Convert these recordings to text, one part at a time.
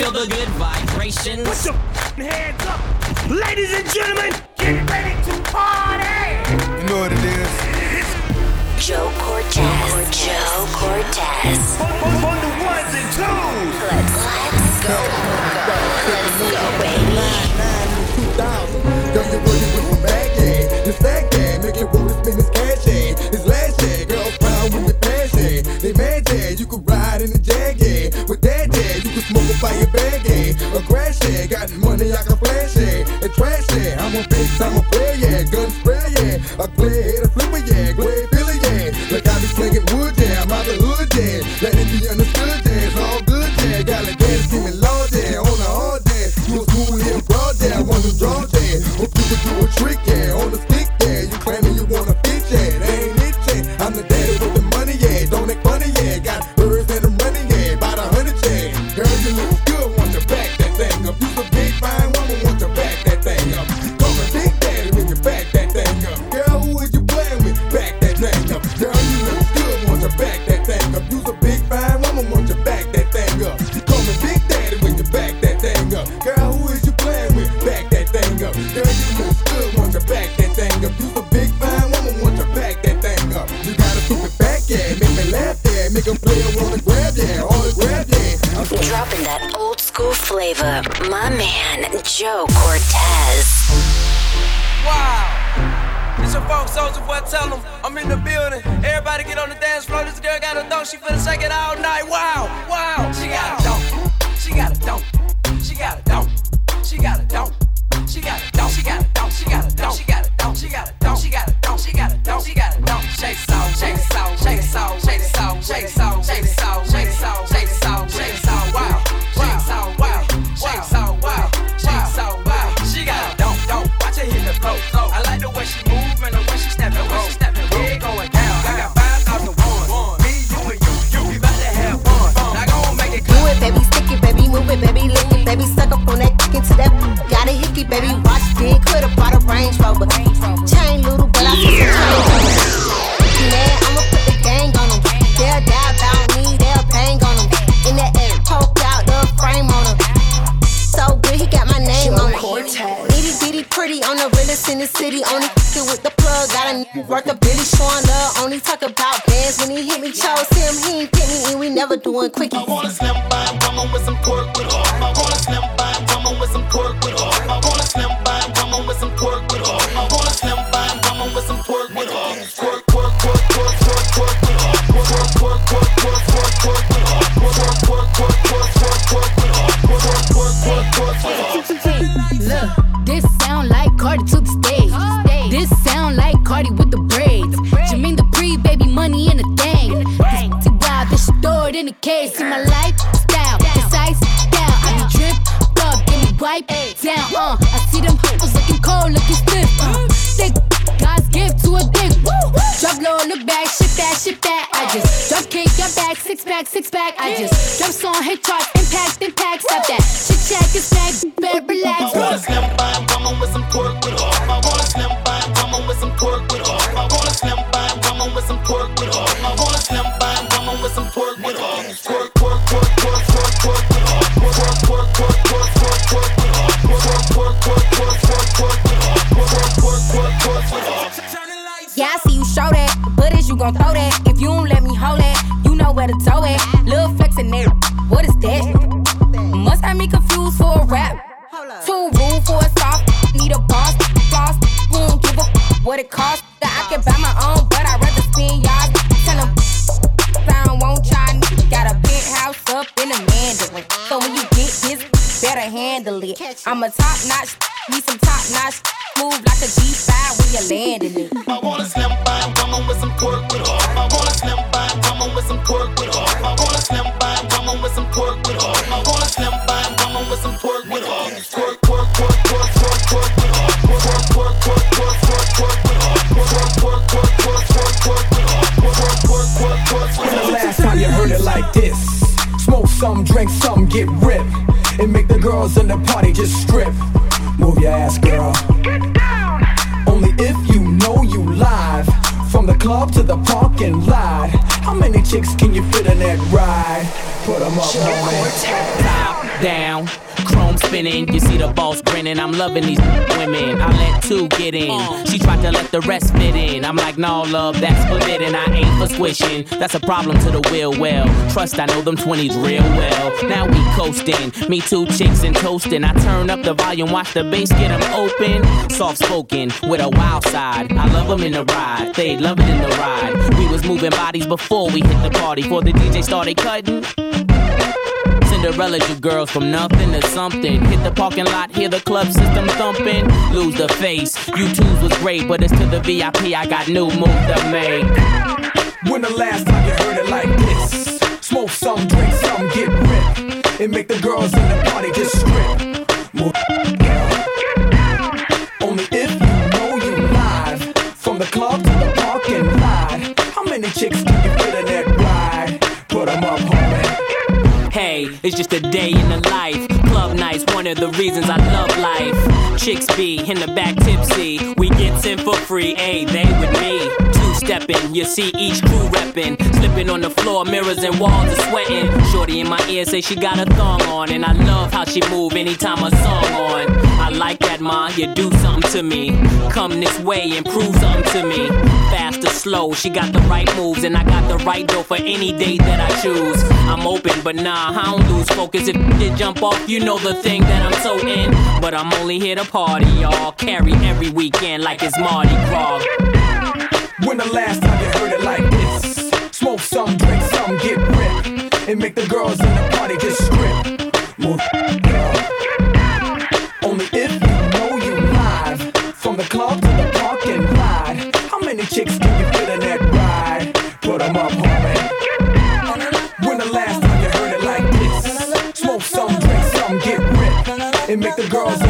feel the good vibrations. Put your hands up, ladies and gentlemen. Get ready to party. You know what it is. Joe Cortez. Joe Cortez. On, the ones and twos. Let's, let's go. Big time, I'm a player, yeah. Gun spray, yeah. A one quickie. I wanna slam. ways to my lifestyle. Precise style. I be drip up, get me wipe down. Uh, I see them hoes looking cold, looking stiff. Uh, thick God's gift to a dick. Drop low, look back, shit that, shit that. I just drop kick, your back, six pack, six pack. I just drop song, hit chart, impact, impact. Stop that. Shit check is back, better relax. drink something, get ripped, and make the girls in the party just strip. Move your ass, girl. Get, get down. Only if you know you live. From the club to the parking lot. How many chicks can you fit in that ride? Put them up, homie. Down. down chrome spinning. You see the boss grinning. I'm loving these women. I let two get in. She tried to let the rest fit in. I'm like, no, love, that's forbidden. I ain't for squishing. That's a problem to the will. Well, trust I know them 20s real well. Now we coasting. Me two chicks and toasting. I turn up the volume, watch the bass get them open. Soft spoken with a wild side. I love them in the ride. They love it in the ride. We was moving bodies before we hit the party. Before the DJ started cutting. Cinderella, you girls from nothing to something. Hit the parking lot, hear the club system thumping. Lose the face. You twos was great, but it's to the VIP. I got new moves to make. When the last time you heard it like this? Smoke some, drink some, get ripped. It make the girls in the party just strip. It's just a day in the life. Club nights, one of the reasons I love life. Chicks be in the back tipsy. We get in for free, hey, they with me. Stepping, you see each crew reppin'. Slipping on the floor, mirrors and walls are sweating. Shorty in my ear say she got a thong on. And I love how she move anytime a song on. I like that, ma, you do something to me. Come this way and prove something to me. Fast or slow, she got the right moves. And I got the right dough for any date that I choose. I'm open, but nah, I don't lose focus. If you jump off, you know the thing that I'm so in. But I'm only here to party, y'all. Carry every weekend like it's Mardi Gras. When the last time you heard it like this? Smoke some, drink some, get ripped. It make the girls in the party just strip. Move. Only if you know you live. From the club to the parking lot. How many chicks can you fit in that ride? Put 'em up, homie. When the last time you heard it like this? Smoke some, drink some, get ripped. It make the girls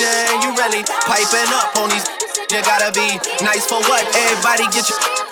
You really piping up on these. You gotta be nice for what? Everybody get your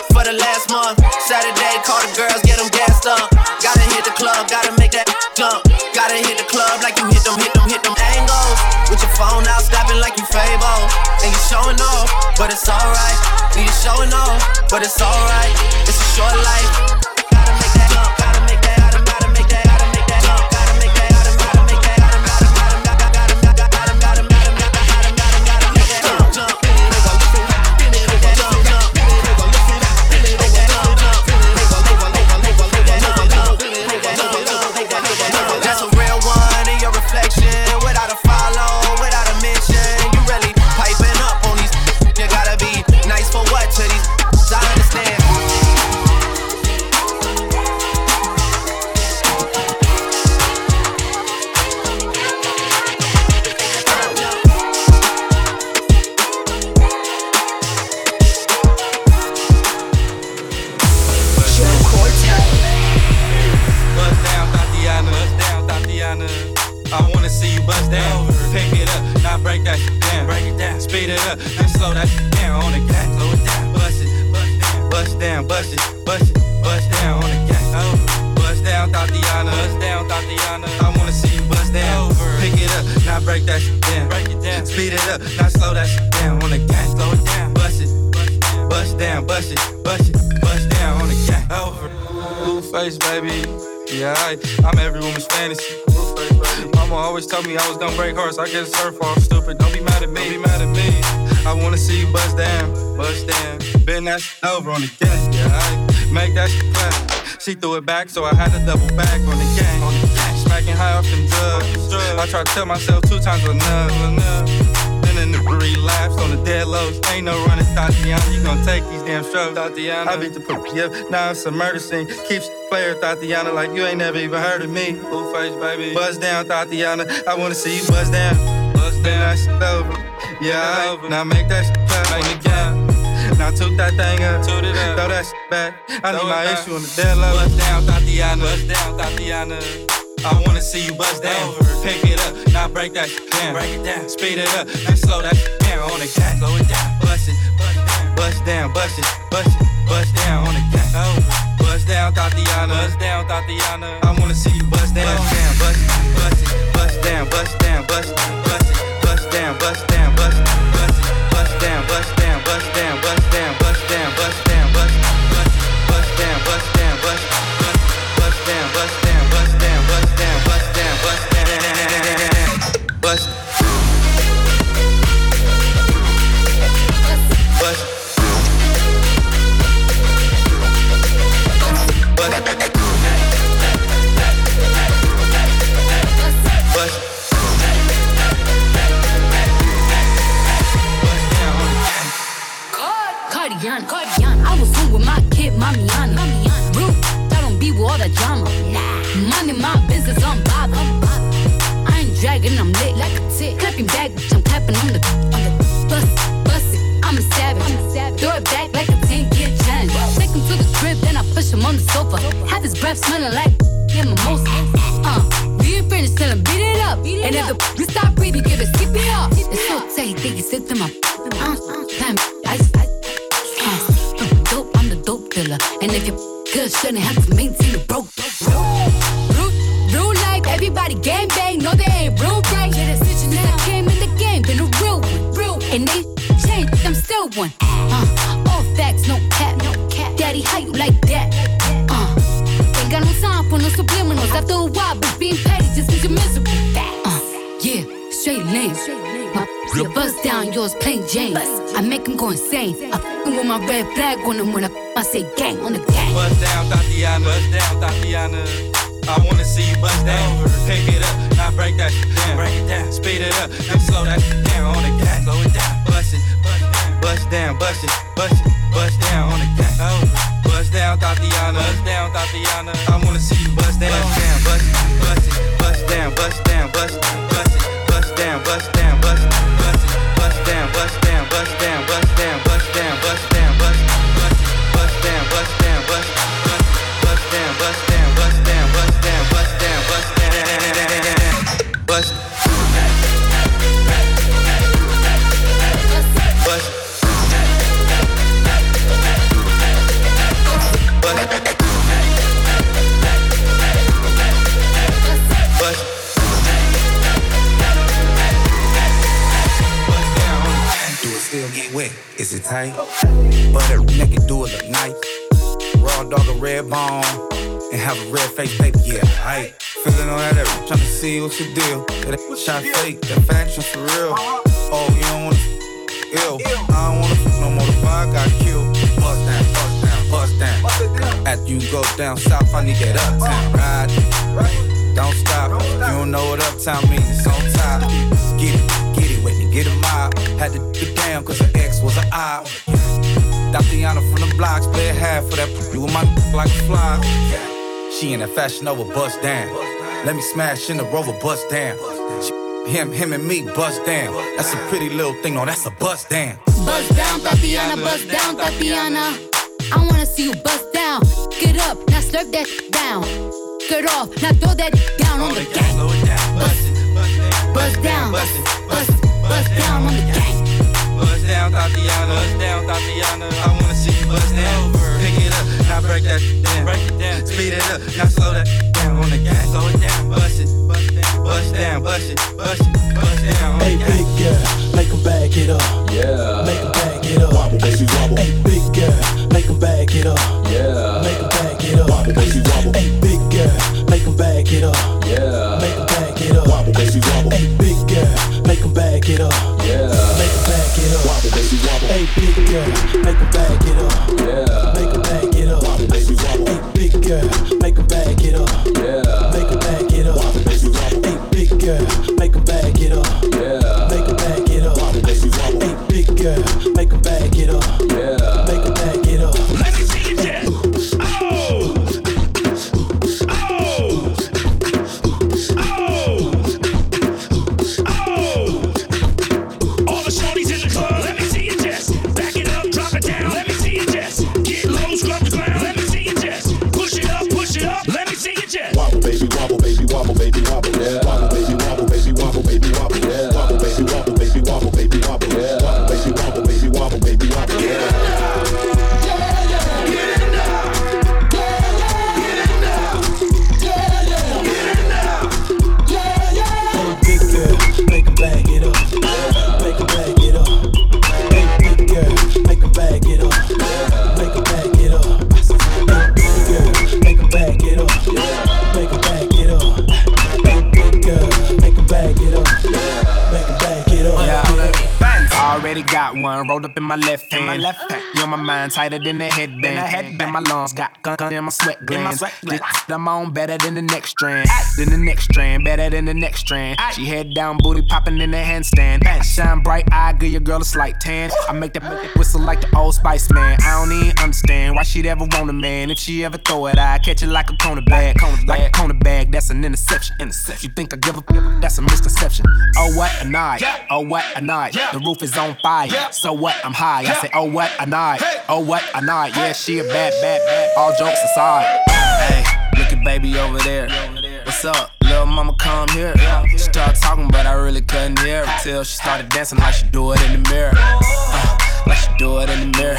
for the last month. Saturday, call the girls, get them gassed up. Gotta hit the club, gotta make that jump. Gotta hit the club like you hit them, hit them, hit them angles. With your phone out, snapping like you Fabo. And you showing off, but it's alright. You showing off, but it's alright. It's a short life. Gotta make that jump, down, bust it, bust it, bust down on the gang. Over, Blueface, baby. Yeah, I, I'm every woman's fantasy. Mama always told me I was gonna break hearts. I guess it's her fault, stupid. Don't be mad at me. Don't be mad at me. I wanna see you bust down, bust down. Bend that shit over on the gang. Yeah, I make that shit clap. She threw it back, so I had to double back on the gang. Smacking high off them drugs. I tried to tell myself two times enough. enough. Then in the relapse on the dead lows. Ain't no running, Thotiana. You gon' take these damn strokes, Thotiana. I beat the poop, yep. Now it's a murder scene. Keeps player, Thotiana, like you ain't never even heard of me. Blueface, baby. Buzz down, Thotiana. I wanna see you buzz down. Buzz down, that shit over. Yeah, I, now make that shit clap on the game. Now toot that thing up, toot it up, throw that shit back. I need my issue on the dead low. Buzz down, Thotiana. Buzz down, Thotiana. I wanna see you bust down. Pick it up, now break that down. Break it down, speed it up, then slow that down on the cat. Slow it down, bust it, bust down, bust it, bust it, bust down on the cat. Bust down, Thotiana. Bust down, Thotiana. I wanna see you bust down, bust down, bust it, bust it, bust down, bust down, bust it, bust it, bust down, bust down, bust it, bust bust down, bust down, bust down, bust down, bust down, bust. Bust. Back, bitch, I'm clapping on the, on the bus, bust it. I'm a savage. I'm a savage. Throw it back like a 10 kid challenge. Take him to the crib, then I push him on the sofa. Have his breath smelling like yeah, mimosa. Uh, we ain't finished, tell him beat it up. and if the you stop breathing, give it CPR. It's so tight, he think he slipped in my uh. Uh, dope, I'm the dope dealer. And if you good, shouldn't have to maintain a broke. Blue, blue life, everybody gang bang. No, they ain't real right. How you like that? Uh, ain't got no time for no subliminals. After a while, but being petty just means you're miserable. Uh, yeah, straight lane. My your bust down, yours plain Jane. I make him go insane. I f***ing with my red flag on him when I, I say gang on the gang. Bust down, Thotiana. Bust down, Thotiana. I wanna see you bust down. Pick it up, now break that down. Break it down, speed it up, then slow that down on the gas. Slow it down, bust it, bust down, bust it, bust it, bust down on the gas. Bust down, Thotiana. Bust down, Thotiana. I wanna see you bust down, bust down, bust bust it, bust down, bust down, bust bust it, bust down, bust down, bust bust it, bust down, bust down, bust down, bust down, bust down, bust down, bust it, bust down, bust down, bust it, bust down, bust down, bust down, bust down, bust down, bust down, bust. Bust. Bone, and have a red face, baby. Yeah, I feeling on that every trying to see what's the deal. That shot fake, that faction for real. Oh, you don't wanna ill. I don't wanna no more. The vibe got killed. Bust down, bust down, bust down. After you go down south, I need that uptown ride. Don't stop. You don't know what uptown means. It's on top. Get it, get it with me, get a mob. Had to get down cause her ex was an op. Thotiana from the blocks, play a half for that. You with my like a fly. She in that fashion over bust down. Let me smash in the rover, bust down. She, him, him and me, bust down. That's a pretty little thing, no, that's a bust down. Bust down, Thotiana, bust down, Thotiana. I wanna see you bust down. Get up, now slurp that down. Get off, now throw that down on the gang. Bust, bust down, bust, bust, bust down on the gang. Bust down, Thotiana. Bust down, Thotiana. I wanna see you bust down. Pick it up, now break that down. Break it down. Speed it up, now slow that down on the gas. Slow it down, bust it, bust down, bust down, bust it, bust it, bust down. Hey, big girl, make 'em back it up. Yeah. Make 'em back it up. Wobble, baby, wobble. Hey, big girl, make 'em back it up. Yeah. Make 'em back it up. Wobble, baby, wobble. Hey, big girl, make 'em back it up. Yeah. Make 'em back it up. Wobble, baby, wobble. Hey, big girl, make 'em back it up. Yeah. Make 'em back it up. Wobble, baby, wobble. Hey, big girl, make 'em back it up. Yeah. Make 'em back it up. Wobble, baby, wobble. Hey, big girl, make 'em back it up. Yeah. Make rolled up in my left hand. my left hand. You on my mind tighter than a headband. Than the headband. My lungs got gun gun in my sweat glands. I'm on better than the next strand. Than the next strand, better than the next strand. She head down, booty popping in the handstand. Shine bright I give your girl a slight tan. I make that, make that whistle like the old Spice Man. I don't even understand why she'd ever want a man. If she ever throw it, I catch it like a cornerback. Like a cornerback, that's an interception. Interception. You think I give a that's a misconception. Oh what a night. Oh what a night. The roof is on fire. So what? I'm high. I say, oh what a night. Oh what a night. Yeah, she a bad, bad, bad. All jokes aside. Hey, look at baby over there. What's up? Little mama come here. She started talking, but I really couldn't hear her till she started dancing like she do it in the mirror. Uh, like she do it in the mirror.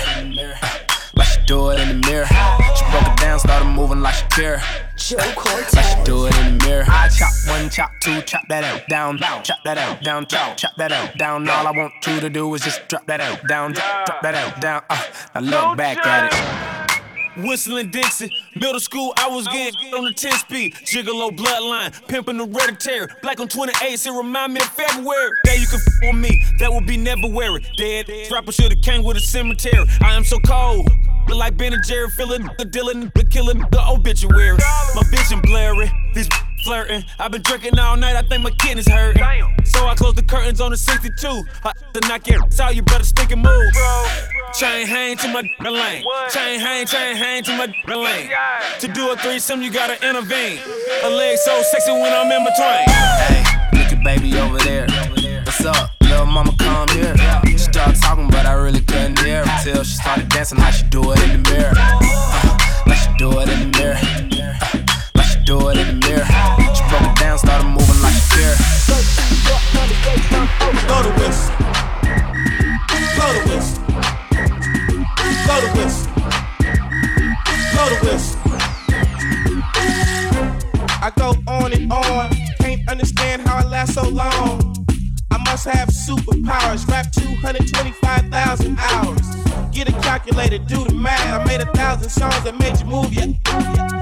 Uh, like she do it in the mirror. She broke it down, started moving like she care. Like she do it in the mirror. I chop one, chop two, chop that out, down, chop that out, down, chop, chop that out, down. All I want you to do is just drop that out, down, drop, drop that out, down. Uh, now look back at it. Whistling Dixie, middle school, I was getting on the 10 speed. Gigolo bloodline, pimping hereditary. Black on 28, it remind me of February. That you can f with me, that would be never weary. Dead rapper should've came with a cemetery. I am so cold. Feel like Ben and Jerry, feeling the Dylan, the killing the obituary. My and blurry, these flirting. I've been drinking all night, I think my kidneys hurting. So I close the curtains on the 62. I to knock it out, you better stick and move. bro. Chain hang to my lane. Chain hang, chain hang to my lane. To do a threesome, you gotta intervene. A leg so sexy when I'm in between. Hey, look at baby over there. What's up? Little mama come here. She started talking, but I really couldn't hear her till she started dancing like she do it in the mirror. Uh, like she do it in the mirror. Do it in the mirror. She broke it down, started moving like she care. Blow the whistle. Blow the whistle. Blow the whistle. Blow the whistle. I go on and on. Can't understand how I last so long. I must have superpowers. Rap 225,000 hours. Get a calculator, do the math. I made a thousand songs that made you move, yeah.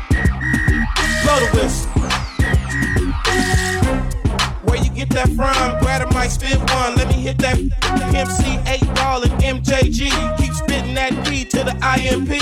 Where you get that from? Grab a mic, spit one. Let me hit that MC 8 ball and MJG. Keep spitting that D to the IMP.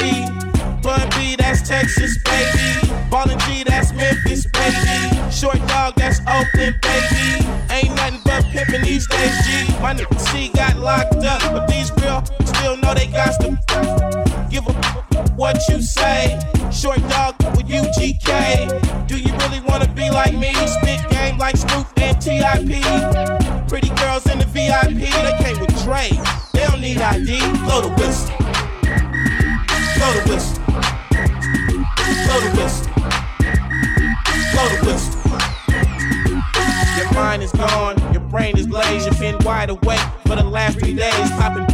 Mind is gone, your brain is glazed, you've been wide awake for the last three days, popping.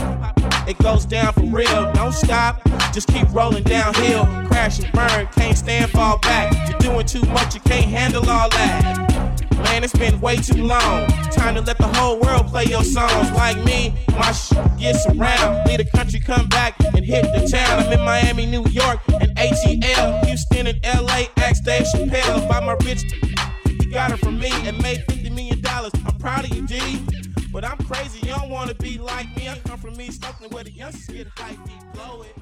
It goes down for real, don't stop, just keep rolling downhill, crash and burn, can't stand, fall back. You're doing too much, you can't handle all that. Man, it's been way too long. Time to let the whole world play your songs. Like me, my sh gets around. Leave the country, come back and hit the town. I'm in Miami, New York, and ATL. Houston and LA, ask Dave Chappelle about my rich. You got it from me and made 50 million dollars. I'm proud of you, D. But I'm crazy, you don't wanna be like me. I come from me, something where the youngsters get hype, blow it.